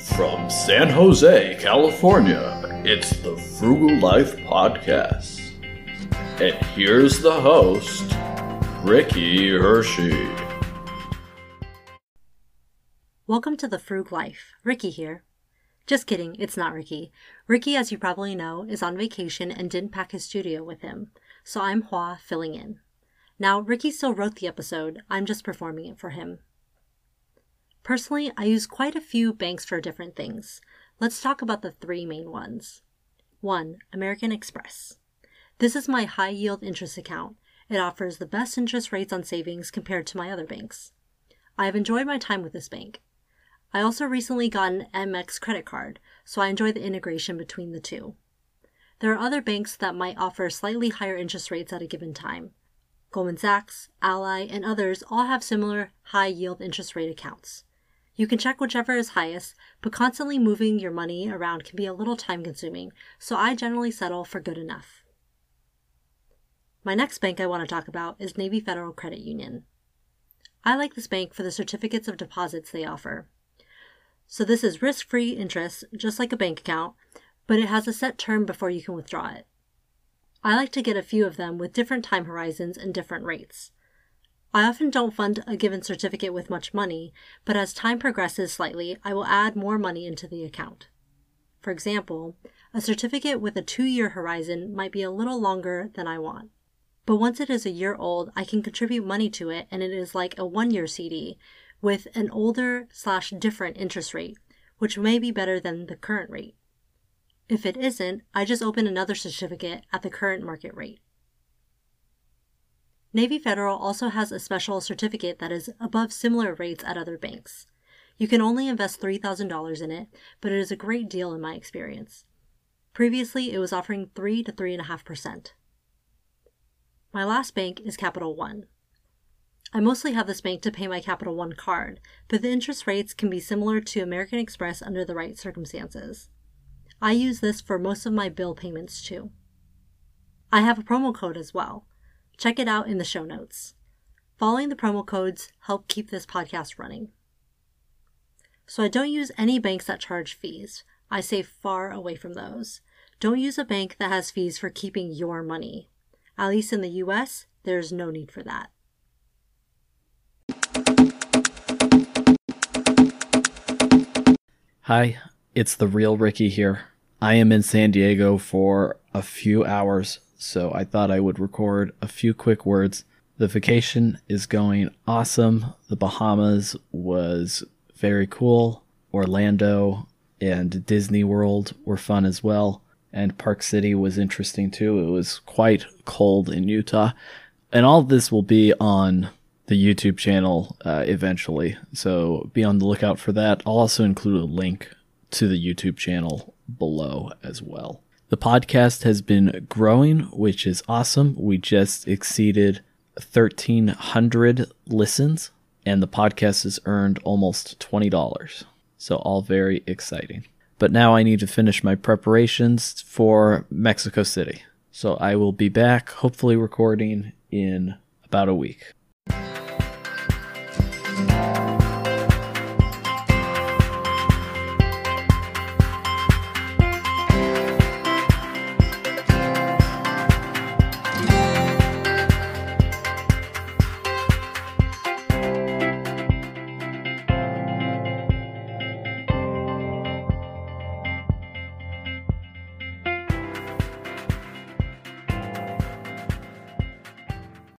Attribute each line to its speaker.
Speaker 1: San Jose, California, it's the Frugal Life Podcast. And here's the host, Ricky Hershey.
Speaker 2: Welcome to the Frug Life. Ricky here. Just kidding, it's not Ricky. Ricky, as you probably know, is on vacation and didn't pack his studio with him, so I'm Hua filling in. Now, Ricky still wrote the episode, I'm just performing it for him. Personally, I use quite a few banks for different things. Let's talk about the three main ones. 1. American Express. This is my high yield interest account. It offers the best interest rates on savings compared to my other banks. I have enjoyed my time with this bank. I also recently got an Amex credit card, so I enjoy the integration between the two. There are other banks that might offer slightly higher interest rates at a given time. Goldman Sachs, Ally, and others all have similar high yield interest rate accounts. You can check whichever is highest, but constantly moving your money around can be a little time consuming, so I generally settle for good enough. My next bank I want to talk about is Navy Federal Credit Union. I like this bank for the certificates of deposits they offer. So this is risk-free interest, just like a bank account, but it has a set term before you can withdraw it. I like to get a few of them with different time horizons and different rates. I often don't fund a given certificate with much money, but as time progresses slightly, I will add more money into the account. For example, a certificate with a two year horizon might be a little longer than I want. But once it is a year old, I can contribute money to it and it is like a one year CD with an older slash different interest rate, which may be better than the current rate. If it isn't, I just open another certificate at the current market rate. Navy Federal also has a special certificate that is above similar rates at other banks. You can only invest $3,000 in it, but it is a great deal in my experience. Previously, it was offering 3 to 3.5%. My last bank is Capital One. I mostly have this bank to pay my Capital One card, but the interest rates can be similar to American Express under the right circumstances. I use this for most of my bill payments too. I have a promo code as well. Check it out in the show notes. Following the promo codes help keep this podcast running. So I don't use any banks that charge fees. I stay far away from those. Don't use a bank that has fees for keeping your money. At least in the US, there's no need for that.
Speaker 3: Hi, it's the real Ricky here. I am in San Diego for a few hours so I thought I would record a few quick words. The vacation is going awesome. The Bahamas was very cool. Orlando and Disney World were fun as well. And Park City was interesting too. It was quite cold in Utah. And all this will be on the YouTube channel uh, eventually. So be on the lookout for that. I'll also include a link to the YouTube channel below as well. The podcast has been growing, which is awesome. We just exceeded 1,300 listens, and the podcast has earned almost $20. So, all very exciting. But now I need to finish my preparations for Mexico City. So, I will be back, hopefully, recording in about a week.